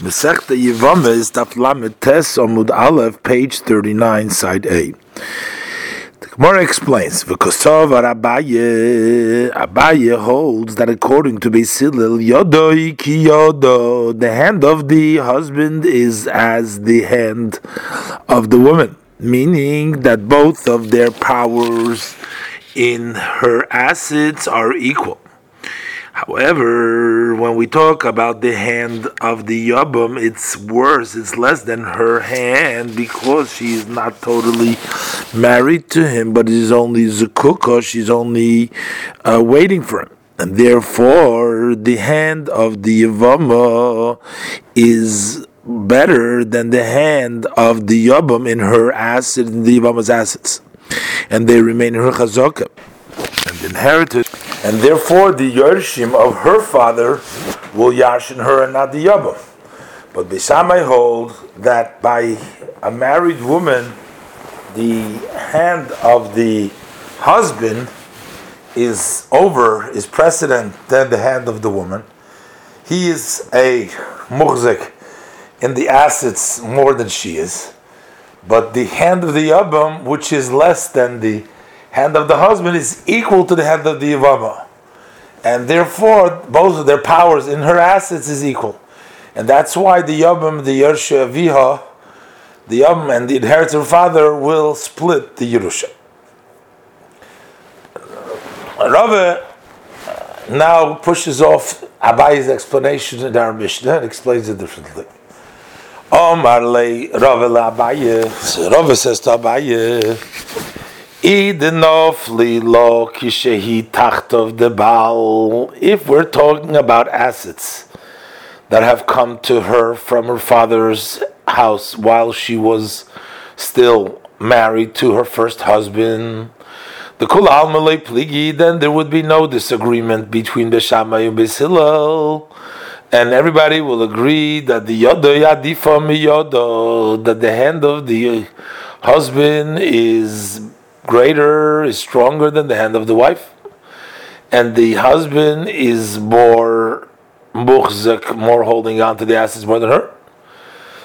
Masechta Yevama is Daf Lamed Tes Amud Aleph, page 39, side A. The Gemara explains, V'kosov Abaye, Abaye holds that according to Beis Hillel, Yodoi ki yodo, the hand of the husband is as the hand of the woman, meaning that both of their powers in her assets are equal. However, when we talk about the hand of the Yabam, it's worse, it's less than her hand because she is not totally married to him, but is only Zukuka, she's only uh, waiting for him. And therefore, the hand of the Yavama is better than the hand of the Yabam in her asset, in the Yavama's assets. And they remain in her chazaka and inherited and therefore the Yershim of her father will yashin her and not the Yabam. But Bishamai hold that by a married woman, the hand of the husband is over, is precedent than the hand of the woman. He is a muhzik in the assets more than she is. But the hand of the Yabam, which is less than the hand of the husband is equal to the hand of the Yavama. And therefore, both of their powers in her assets is equal. And that's why the Yabam, the Yersha Viha, the Yabam and the inheritor father will split the Yerusha. Rava uh, now pushes off Abaye's explanation in our Mishnah and explains it differently. Omar le Rava Abaye. Says to Abaye, if we're talking about assets that have come to her from her father's house while she was still married to her first husband, the kul almalei pligi, then there would be no disagreement between the Shammai and Hillel, and everybody will agree that the yodo yadifa mi yodo, that the hand of the husband is greater, is stronger than the hand of the wife, and the husband is more more holding on to the assets more than her.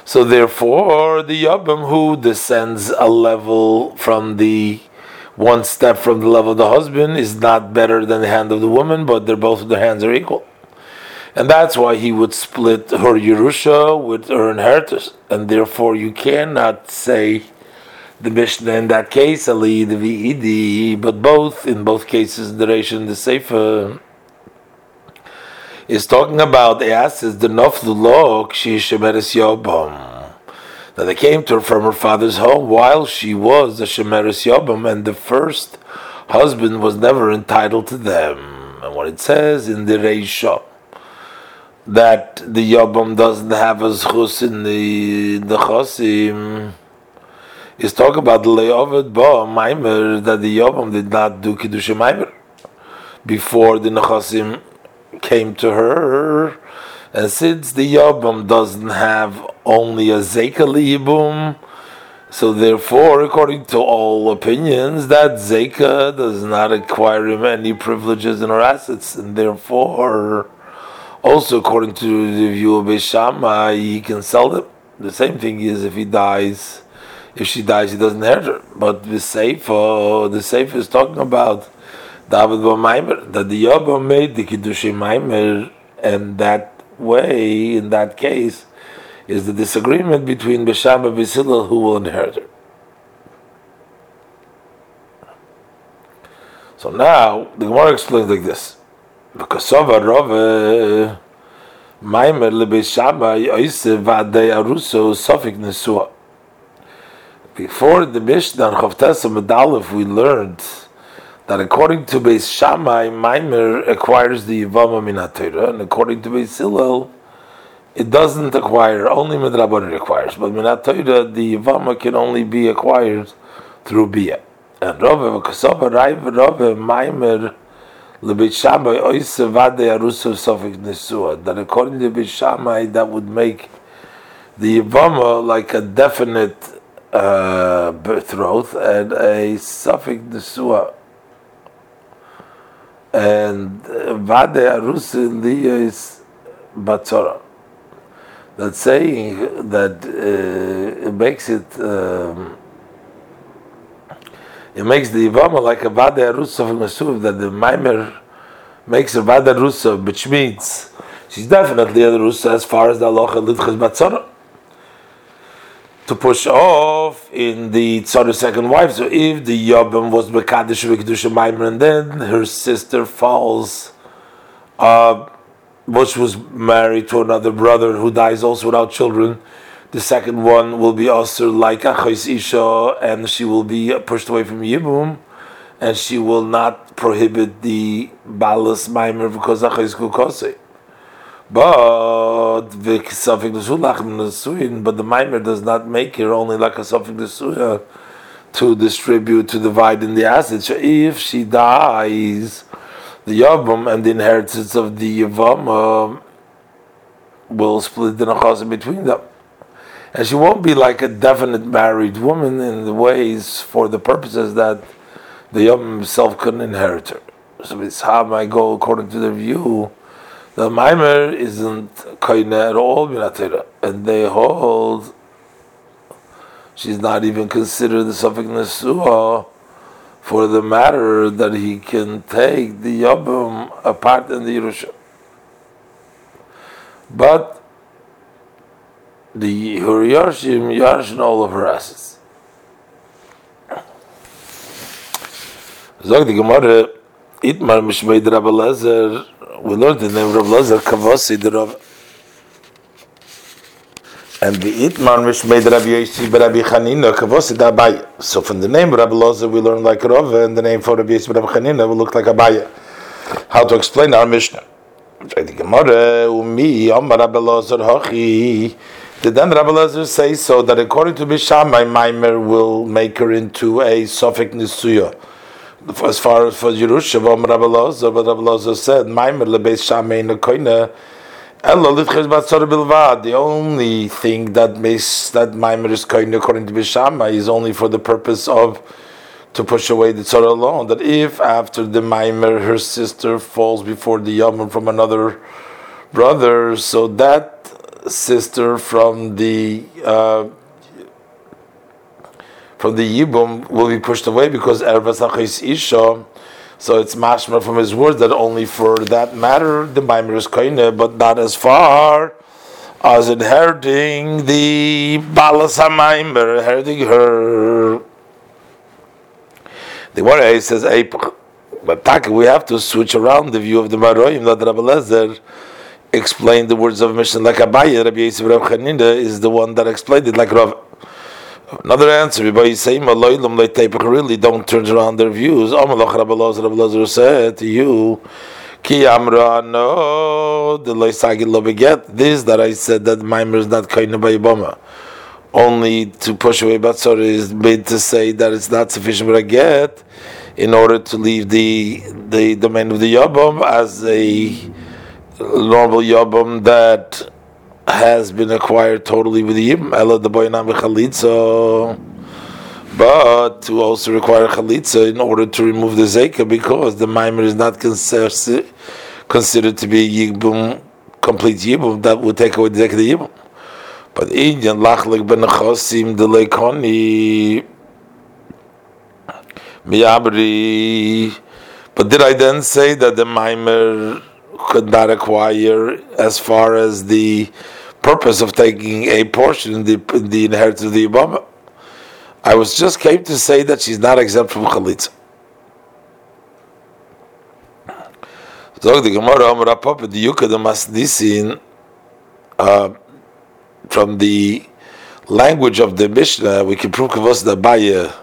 So therefore, the yabam who descends a level from the one step from the level of the husband is not better than the hand of the woman, but they're both their hands are equal. And that's why he would split her Yerusha with her inheritance. And therefore you cannot say the Mishnah in that case, Ali the V'idi, but both, in both cases, the Reish and the Sefer, is talking about the assets, the Noflu she Shemeres Yobam. That they came to her from her father's home while she was a Shemeres Yobam, and the first husband was never entitled to them. And what it says in the Reisha, that the Yobam doesn't have a zchus in the, the Chosim, is talk about the Leovet Ba Maimer that the Yovam did not do Kiddush Maimer before the Nechasim came to her. And since the Yobam doesn't have only a Zeka Yibum, so therefore, according to all opinions, that Zeka does not acquire him any privileges in her assets, and therefore, also according to the view of Beshama, he can sell them. The same thing is if he dies if she dies, he doesn't inherit her. But the Sefer, the Sefer is talking about David Maimer, that the Yabba made the Kiddushim Maimer, and that way, in that case, is the disagreement between Bisham and Bisila who will inherit her. So now the Gemara explains like this: because Sova Rove Maimer lebeshama Yosef Vadei Aruso Sofik Nesua. Before the Mishnah and Chavtesa Medalef, we learned that according to Beis Shammai, Maimer acquires the Yivama Minatera, and according to Beis Hillel, it doesn't acquire, only Midrabon acquires. But Minatera, the Yivama can only be acquired through Bia. And Rove, Kasova, Raiv, Rove, Maimer, Lebeit Shammai, Oise Vade Sofik Nesua, that according to Beis Shammai, that would make the Yivama like a definite uh, birthroth and a suffix nesua. And uh, vade arusin is batzora. that saying that uh, it makes it um, it makes the Ivama like a Vada Rusa of that the Maimer makes a Vada Rusa, which means she's definitely a Rusa as far as the Allah Lidchas Batzara to push off in the Tzara's second wife. So if the Yabam was Mekadesh V'Kedusha Maimer and then her sister falls uh, which was married to another brother who dies also without children. The second one will be also like Achais Isha, and she will be pushed away from Yibum, and she will not prohibit the Balas Maimer because Achais Kukose. But the but the Maimer does not make her only like a Safik Nesuya to distribute, to divide in the assets. So if she dies, the Yavam and the inheritance of the Yavam uh, will split the Nachas between them. And she won't be like a definite married woman in the ways for the purposes that the Yavam himself couldn't inherit her. So it's how I go according to the view. The Maimer isn't Kaina at all, minatera, and they hold she's not even considered the Suffolk Nesuah for the matter that he can take the Yabim apart in the Yerusha. But the Huriyashim yarshin all of her assets. Zog the Gemara, Itmar Mishmei Rabbi we learned the name Rabbi Lezer, Kavasi the Rabbi. And the Itman which made Rabbi Yosi Rabbi Chanina Kavosid Abaye. So from the name Rabbi Loza we learn like Rav, and the name for Rabbi Yosi Rabbi Chanina will look like Abaye. How to explain our Mishnah? The Gemara Umi Omar Rabbi Loza Hachi. Did then Rabbi Loza say so that according to Bishamai, Maimer will make her into a Sofik Nisuya. As far as for Yerushalayim, Rabbi Loza, but Rabbi Loza said, Maimer lebeis Shamai Nekoina. The only thing that makes that Maimer is kind according to Bishama is only for the purpose of to push away the tzara alone. That if after the Maimer her sister falls before the Yom from another brother, so that sister from the uh, from the Yibum will be pushed away because Ervas Isha so it's mashma from his words that only for that matter the Maimer is koine, but not as far as inheriting the Balas HaMaimer, inheriting her. The Gemara says, but we have to switch around the view of the Maroim that Rabbi Lezer explained the words of Mishnah like Abaye, Rabbi Yisrael is the one that explained it like Rav. Another answer, he's saying, really don't turn around their views. Amalach said to you, Ki Amra, no, the Loisagi Lobeget, this that I said that Maimer is not Kaina by Ibama. Only to push away Batsor is made to say that it's not sufficient but I get in order to leave the the domain of the Yabam as a normal Yabam that has been acquired totally with the Yibam, Ella the Boyanam Chalitza, but to also require Chalitza in order to remove the Zeka because the Maimer is not considered, to be Yibum, complete Yibum, that would take away the Zeka the Yibum. But Indian Lachlik ben Chosim de Lekoni Miabri. But did I then say that the Maimer could not acquire as far as the purpose of taking a portion in the, in the inheritance of the Ibama. I was just came to say that she's not exempt from Chalitza. So the Gemara Amar Papa the Yuka the Masnisin uh, from the language of the Mishnah we can prove Kavos the Abaya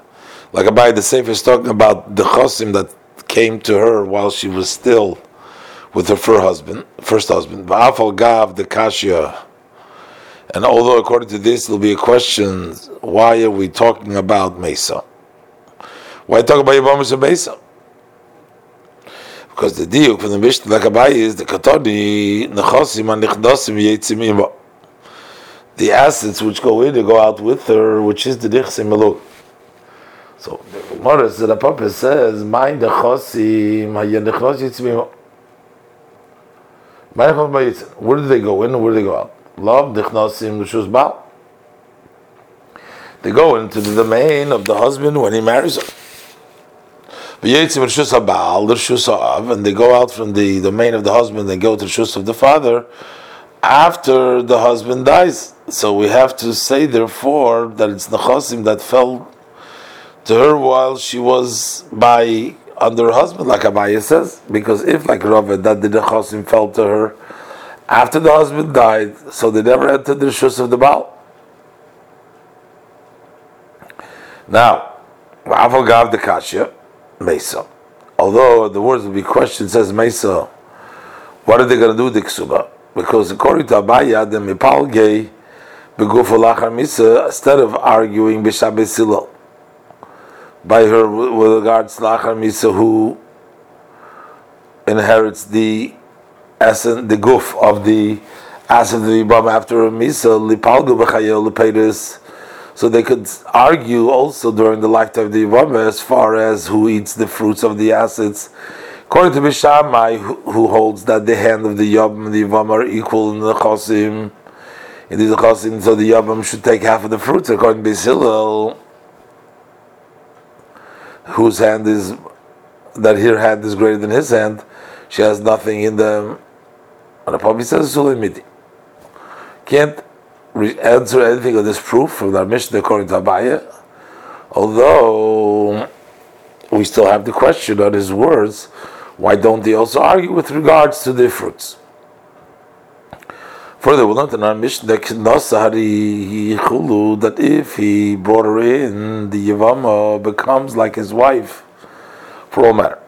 like Abaya the Sefer is talking about the Chosim that came to her while she was still with her first husband first husband Va'afal Gav the Kashya and although according to this there'll be a question, why are we talking about Mesa? Why talk about Yavamis and Mesa? Because the diuk from the Mishnah Lakabai is the Katoni Nechosim and Nichnosim Yetzim The assets which go in, they go out with her, which is the Nichsim Meluk. So the Gemara says, Mind the Papa says, "My nechosim, hayenichnos yitzmim." Where do they go in and where do they go out? Love dichnasim l'shus bal. They go into the domain of the husband when he marries her. And they go out from the domain of the husband, they go to the shus of the father after the husband dies. So we have to say, therefore, that it's Nechasim that fell to her while she was by under her husband, like Abaya says. Because if, like Rav, that the Nechasim fell to her after the husband died, so they never entered the shus of the Baal. Now, Avagav the Kasha, Mesa. Although the words will be questioned, says Mesa, what are they going to do with the Ksuba? Because according to Abaya, the Mipalge, Begufalachar Misa, instead of arguing Bishabesilo by her with regards to Lachar Misa, who inherits the essence, the goof of the as of the Ibam after Misa, Lipalgu B'chayel Lepedis, so they could argue also during the lifetime of the Yavama as far as who eats the fruits of the assets. According to Bishamai, who, holds that the hand of the Yavam and the Yavama are equal in the Chosim, in the Chosim, so the Yavam should take half of the fruits. According to Hillel, whose hand is, that her hand is greater than his hand, she has nothing in the. And the Prophet says, Sulamiti. Can't answer anything of this proof from the mission according to Abaya, although we still have the question on his words. Why don't they also argue with regards to the fruits? Further, we'll note in our Mishnah that if he brought her in, the Yavama becomes like his wife for all matters.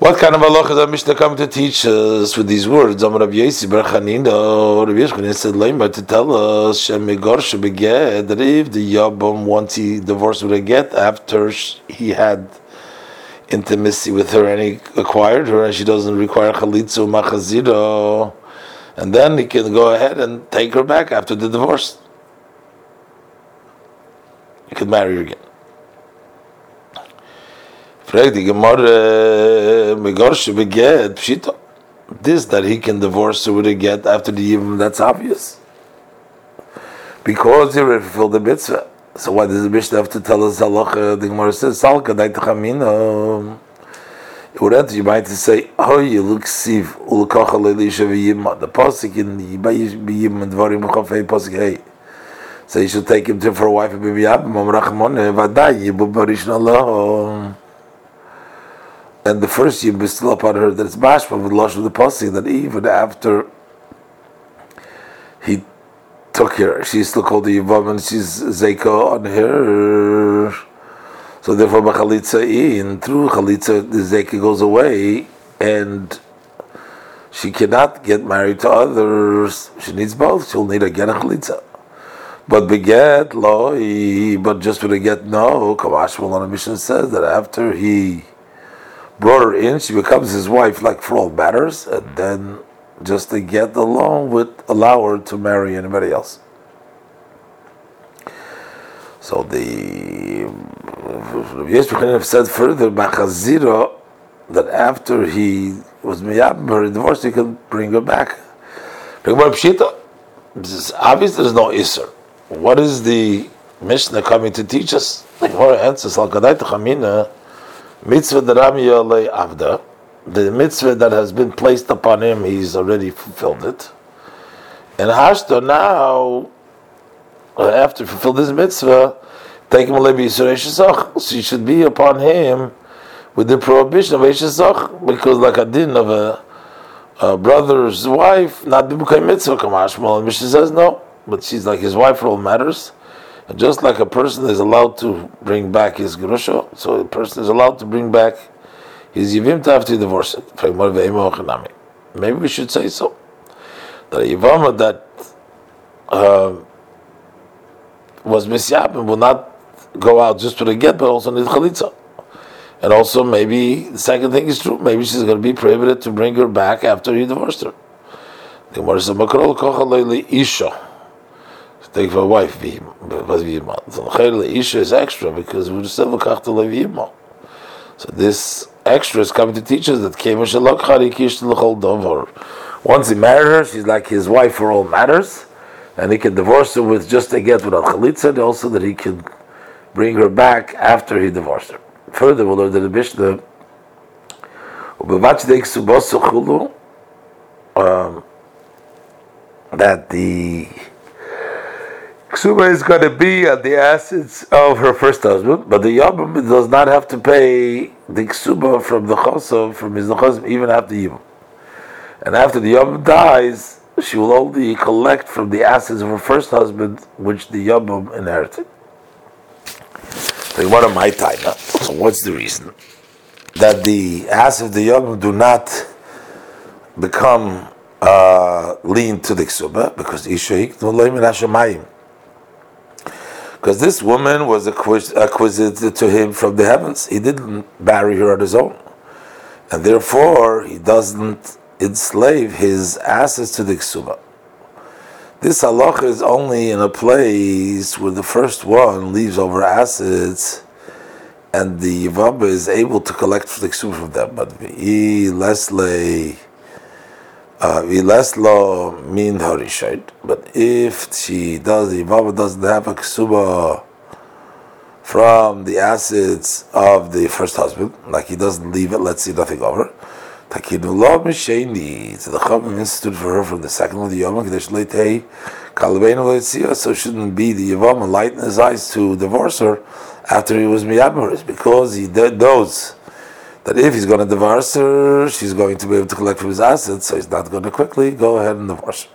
What kind of halacha is Mishnah coming to teach us with these words? Amar Rabbi Yossi Bar Rabbi Yeshua said, "Leimar to tell us shemigor shebeget that if the yabam once he divorced with a get after he had intimacy with her and he acquired her and she doesn't require chalitzu machaziro, and then he can go ahead and take her back after the divorce. He could marry her again." This that he can divorce her with a get after the Yivim, that's obvious. Because he fulfilled the mitzvah. So why does the Mishnah have to tell us halacha? The Gemara says, Salka daitachamina. It would enter your mind to say, Oh, you look siv, ulkacha lelisha v'yimma. The posik in the Yibim and Dvarim Chafei posik, hey. So you should take him to for a wife and be yabim, amrachmon, vaday, yibu barish Allah and the first yim is still upon her that it's mashma with losh of the posing that even after took her, she's still called the yivam and she's zeka on her. So therefore, b'chalitza in through chalitza the zeka goes away and she cannot get married to others. She needs both. She'll need again a chalitza. But beget lo, but just with a get no. Kamash Malana Mission says that after he brought her in, she becomes his wife like for all matters, and then just to get the along with allow her to marry anybody else. So the um, Yeshua said further, Machazira, that after he was miyab her divorced, he could bring her back. Is obvious there's no Isser. What is the Mishnah coming to teach us? The Gemara answers, Al mitzvah Darami Avda, the mitzvah that has been placed upon him, he's already fulfilled it. And Hashta now, uh, after fulfilled this mitzvah, take him a So he should be upon him with the prohibition of Eshesach, because like a din of a, a brother's wife, not be mitzvah, Kamashmal. And Mishnah says no, but she's like his wife for all matters. And just like a person is allowed to bring back his grusha, so a person is allowed to bring back his yivim to have to divorce it. Maybe we should say so. That a yivama that uh, was and will not go out just to the get, but also need chalitza. And also, maybe the second thing is true. Maybe she's going to be prohibited to bring her back after he divorced her. The Gemara says, "Isha." take for a wife v'yima. So the isha is extra because we just said l'kachta lev'yima. So this extra is coming to teach us that kema shalok charikish l'chol davar. Once he married her, she's like his wife for all matters, and he can divorce her with just a get without chalitza, and also that he can bring her back after he divorced her. Further, we'll learn that the Mishnah um, that the Ksuba is going to be on the assets of her first husband, but the Yabam does not have to pay the Ksuba from the Chosov, from his husband, even after Yibam. And after the Yabam dies, she will only collect from the assets of her first husband, which the Yabam inherited. So what am I time? So what's the reason? That the assets of the Yabam do not become uh, lean to the Ksuba, because Ishaik no Hashemayim because this woman was acquisited to him from the heavens. He didn't marry her on his own. And therefore, he doesn't enslave his assets to the ksuba. This halacha is only in a place where the first one leaves over assets and the Yavamba is able to collect the ksuba from them. But he, Leslie, Uh, Vileslo min harishait. But if she does, if Baba doesn't have a ksuba from the assets of the first husband, like he doesn't leave it, let's see nothing over. Takidullah Misheni, to the Chacham instituted for her from the second of the Yom Kadesh Leitei, Kalbeinu so shouldn't be the Yavam lighten his eyes to divorce her after he was Miyamar, because he knows that if he's going to divorce her, she's going to be able to collect from his assets, so he's not going to quickly go ahead and divorce her.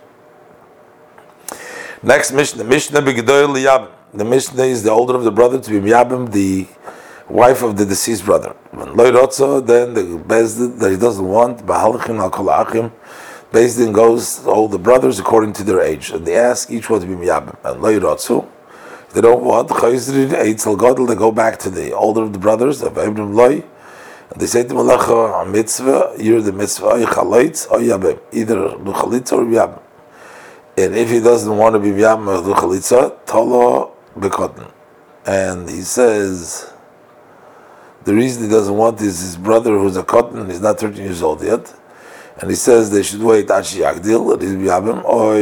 Next Mishnah, Mishnah Begdoil Yabim. The Mishnah is the older of the brother to be Yabim, the wife of the deceased brother. When Loy then the Beis Din that he doesn't want, Bahalachim al Kolachim, Beis Din goes all the brothers according to their age, and they ask each one to be Yabim. And Loy Rotzo, they don't want Chayzrin Eitzel Godel, they go back to the older of the brothers of Abraham Loy. They say to Malacha, a mitzvah, you're the mitzvah. Either do or yabim. And if he doesn't want to be yabim or do chalitza, tolo bekotten. And he says, the reason he doesn't want is his brother who's a cotton, he's not 13 years old yet. And he says they should wait achi yagdil, that is yabim, or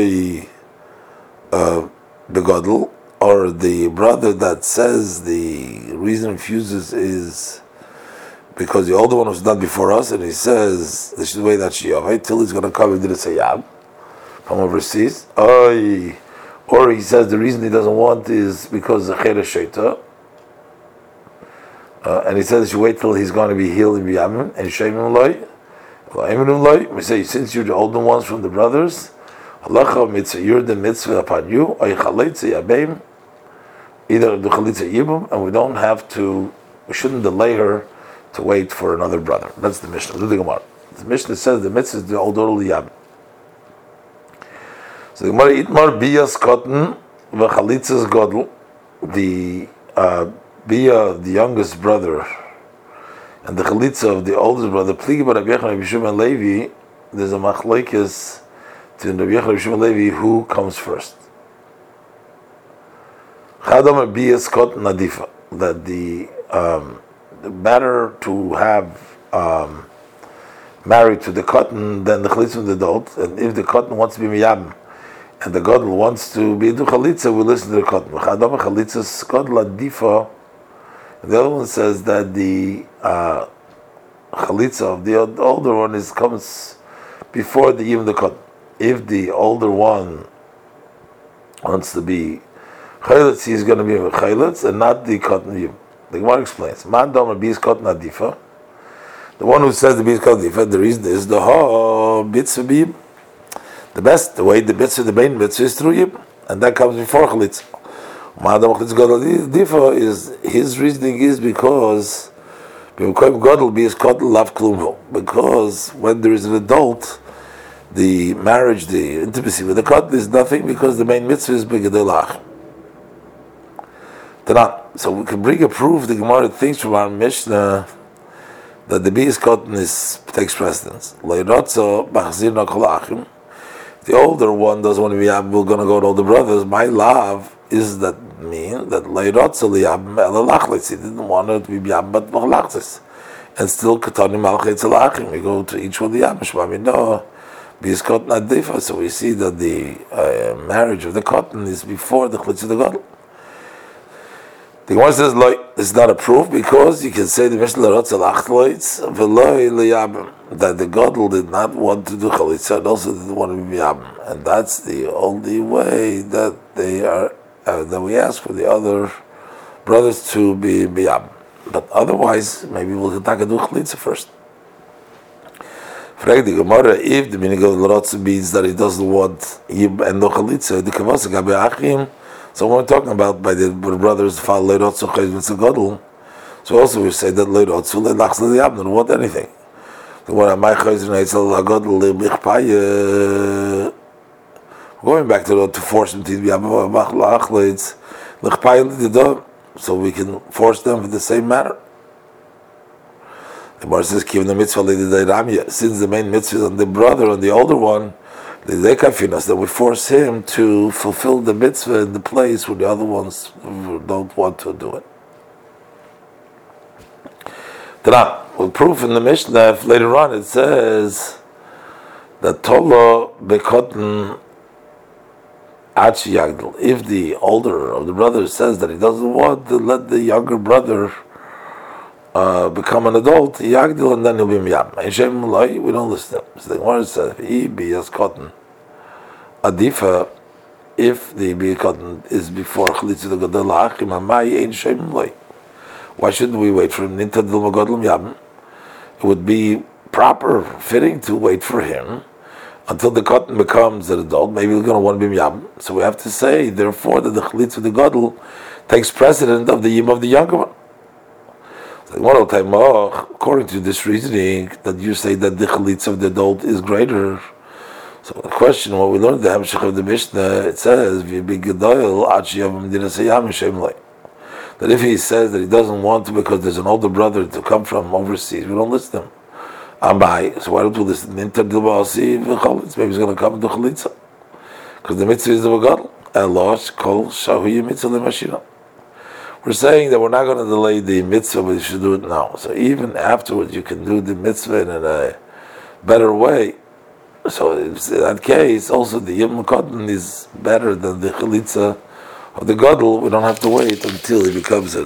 uh, begodel, or the brother that says the reason refuses is because the older one was done before us, and he says this is the way that she right till he's going to come and did a sayab from overseas. Oy. Or he says the reason he doesn't want is because the cheder shaita. Uh, and he says you wait till he's going to be healed in Biyamin and Shemim loy. We say since you're the older ones from the brothers, halacha mitzvah, you're the mitzvah upon you. Either the chalitza yibum, and we don't have to. We shouldn't delay her to wait for another brother. That's the Mishnah. The Gemara. The Mishnah says the mitzvah is the older liyam. So the Gemara itmar biyas cotton v'chalitzas godl, the uh, biyah the youngest brother and the chalitza of the oldest brother. Pligi bar Rabbi Yechon Rabbi Levi. There's a machlekes to Rabbi Yechon Rabbi Levi who comes first. Chadam biyas cotton nadifa that the um, better to have um, married to the cotton than the chalitza of the adult. And if the cotton wants to be miyam, and the godel wants to be do chalitza, we listen to the cotton. Chadam chalitzas godel adifa. The other one says that the uh, chalitza of the older one is comes before the even the cotton. If the older one wants to be chalitz, he's going to be chalitz and not the cotton. The Gemara explains, Man domer bis kot nadifa. The one who says the bis kot nadifa, the reason is the ha mitzvah bim. The best, the way the mitzvah, the main mitzvah is through him, and that comes before chalitz. Man domer chalitz nadifa is his reasoning is because. Because when there is an adult, the marriage, the intimacy with the kot is nothing because the main mitzvah is bigger begedelach. So we can bring a proof the Gemara thinks from our Mishnah that the bees cotton is takes precedence. The older one doesn't want to be we're going to go to all the brothers. My love is that mean that he didn't want it to be but and still katanim malchei We go to each one the yamish. We Because cotton adifa, so we see that the uh, marriage of the cotton is before the chalitza of the gadol. The Gemara says, it's not a proof because you can say the Mishnah that the Gadol did not want to do Chalitza and also didn't want to be Miyabim. And that's the only way that they are, uh, that we ask for the other brothers to be Miyabim. But otherwise, maybe we'll take a do Chalitza first. Frag the Gemara, if the meaning of Larotz means that he doesn't want Yib and no Chalitza, the Kavasa Gabi Achim, so we're talking about by the brothers follow leirotzu chayz gadol, so also we say that leirotzu leilachs leiyabner don't want anything. The one on my chayz neitzel hagadol leibichpaye. Going back to the, to force them to be abach lachleitz lechpaye the so we can force them in the same manner. The Gemara says, "Kiv the mitzvah. Since the main mitzvah is on the brother and the older one, that would force him to fulfill the mitzvah in the place where the other ones don't want to do it. Tana, with proof in the Mishnah, later on it says that Tolo Bekotten Achi Yagdal. If the older of the brothers says that he doesn't want to let the younger brother uh, become an adult, Yagdil, and then he'll be Miyam. We don't listen to him. So the Gemara says, he be as cotton adifa if the cotton is before chalitza the gadol hachim amai ein shem. Why shouldn't we wait for him? Ninta dil magadol yabim. It would be proper, fitting to wait for him until the cotton becomes an adult. Maybe he's going to want to be yabim. So we have to say, therefore, that the chalitza the gadol takes precedent of the yim of the younger one. Oh, according to this reasoning, that you say that the chalitza of the adult is greater so the question, what we learned the Hamshach of the Mishnah, it says, that if he says that he doesn't want to because there's an older brother to come from overseas, we don't listen to him. Ambai, so why don't we listen? Maybe he's going to come to Chalitza. Because the mitzvah is the Vagadl. Elosh kol shahuya mitzvah lemashira. We're saying that we're not going to delay the mitzvah, but you should do it now. So even afterwards, you can do the mitzvah in a better way so in that case, also the Yom Cotton is better than the Chalitza of the Gadol. We don't have to wait until he becomes a